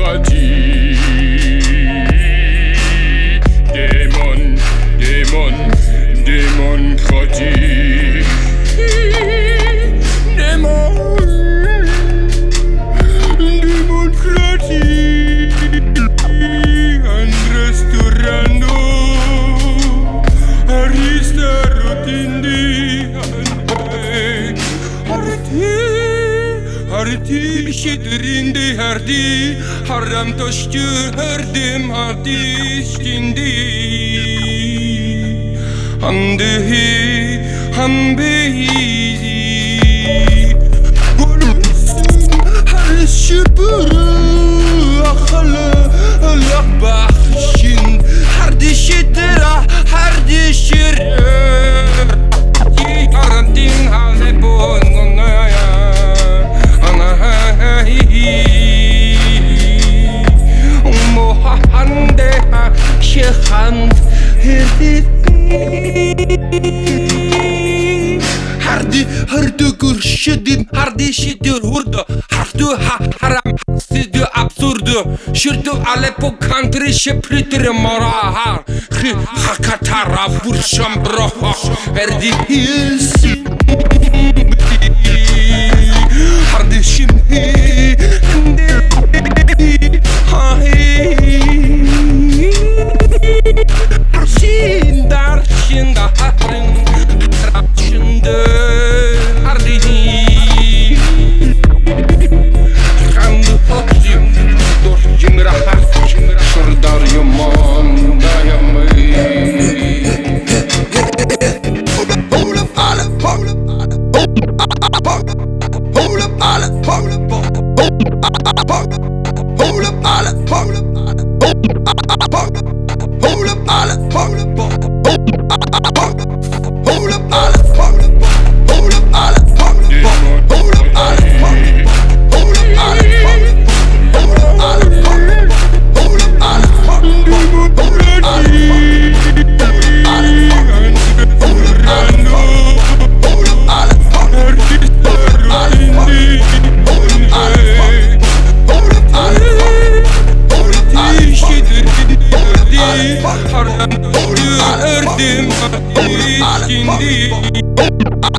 démocratie. Démon, démon, démocratie. دی شی درین دی هر دی حرم تشکر هر دم آتیش کندی هم دهی هم بهی Hadi hırdı gürşidin hardi şidir hurdu. Hardu ha haram sidu absurdu. Şirdu Aleppo country şipritir mora har Hi hakatara burşam broho Erdi his Hardi şimdi Şimdi 안